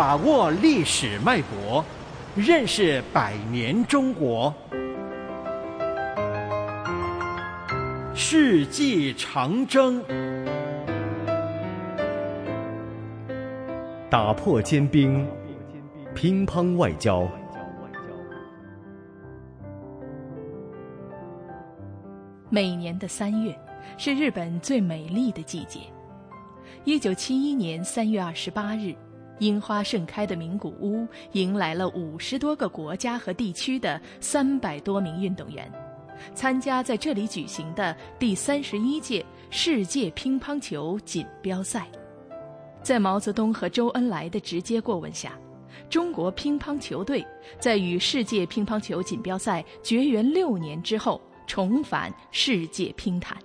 把握历史脉搏，认识百年中国。世纪长征，打破坚冰，乒乓外交。每年的三月是日本最美丽的季节。一九七一年三月二十八日，樱花盛开的名古屋迎来了五十多个国家和地区的三百多名运动员，参加在这里举行的第三十一届世界乒乓球锦标赛。在毛泽东和周恩来的直接过问下，中国乒乓球队在与世界乒乓球锦标赛绝缘六年之后。重返世界乒坛，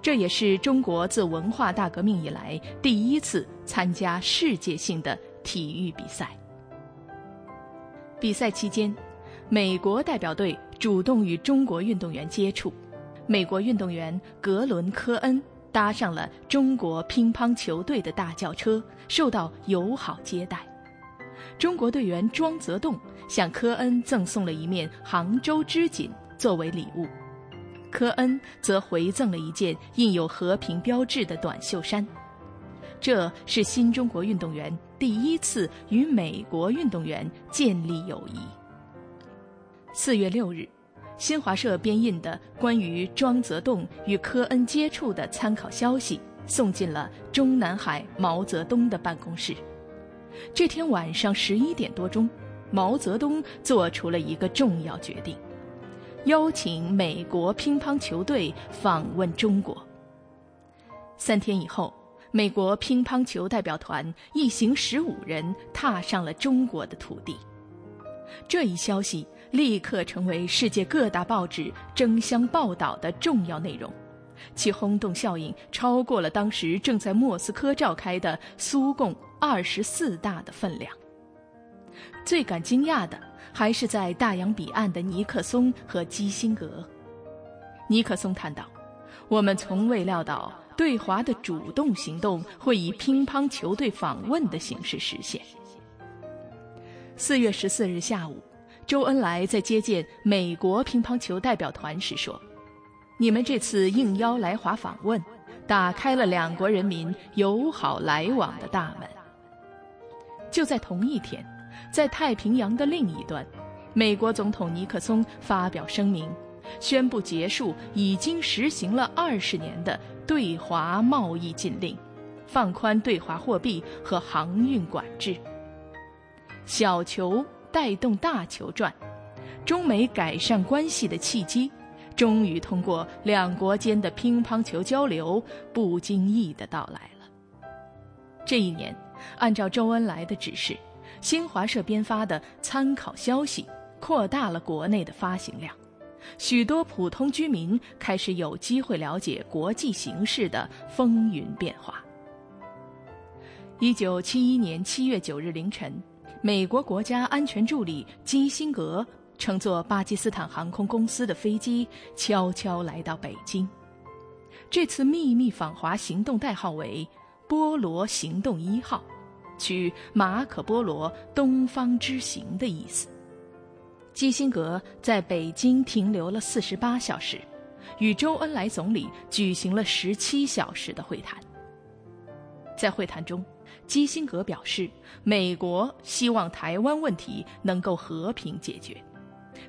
这也是中国自文化大革命以来第一次参加世界性的体育比赛。比赛期间，美国代表队主动与中国运动员接触，美国运动员格伦·科恩搭上了中国乒乓球队的大轿车，受到友好接待。中国队员庄则栋向科恩赠送了一面杭州织锦。作为礼物，科恩则回赠了一件印有和平标志的短袖衫。这是新中国运动员第一次与美国运动员建立友谊。四月六日，新华社编印的关于庄则栋与科恩接触的参考消息送进了中南海毛泽东的办公室。这天晚上十一点多钟，毛泽东做出了一个重要决定。邀请美国乒乓球队访问中国。三天以后，美国乒乓球代表团一行十五人踏上了中国的土地。这一消息立刻成为世界各大报纸争相报道的重要内容，其轰动效应超过了当时正在莫斯科召开的苏共二十四大的分量。最感惊讶的。还是在大洋彼岸的尼克松和基辛格。尼克松叹道：“我们从未料到对华的主动行动会以乒乓球队访问的形式实现。”四月十四日下午，周恩来在接见美国乒乓球代表团时说：“你们这次应邀来华访问，打开了两国人民友好来往的大门。”就在同一天。在太平洋的另一端，美国总统尼克松发表声明，宣布结束已经实行了二十年的对华贸易禁令，放宽对华货币和航运管制。小球带动大球转，中美改善关系的契机，终于通过两国间的乒乓球交流不经意的到来了。这一年，按照周恩来的指示。新华社编发的参考消息扩大了国内的发行量，许多普通居民开始有机会了解国际形势的风云变化。一九七一年七月九日凌晨，美国国家安全助理基辛格乘坐巴基斯坦航空公司的飞机悄悄来到北京。这次秘密访华行动代号为“波罗行动一号”。取马可波罗东方之行的意思。基辛格在北京停留了四十八小时，与周恩来总理举行了十七小时的会谈。在会谈中，基辛格表示，美国希望台湾问题能够和平解决，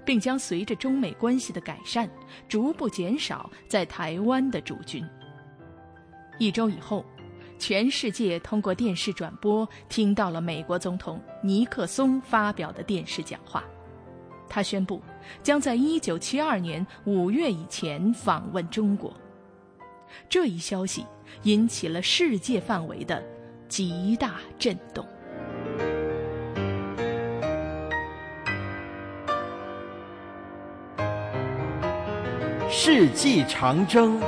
并将随着中美关系的改善，逐步减少在台湾的驻军。一周以后。全世界通过电视转播听到了美国总统尼克松发表的电视讲话，他宣布将在一九七二年五月以前访问中国。这一消息引起了世界范围的极大震动。世纪长征。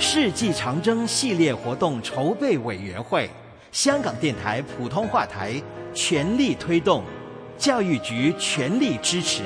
世纪长征系列活动筹备委员会，香港电台普通话台全力推动，教育局全力支持。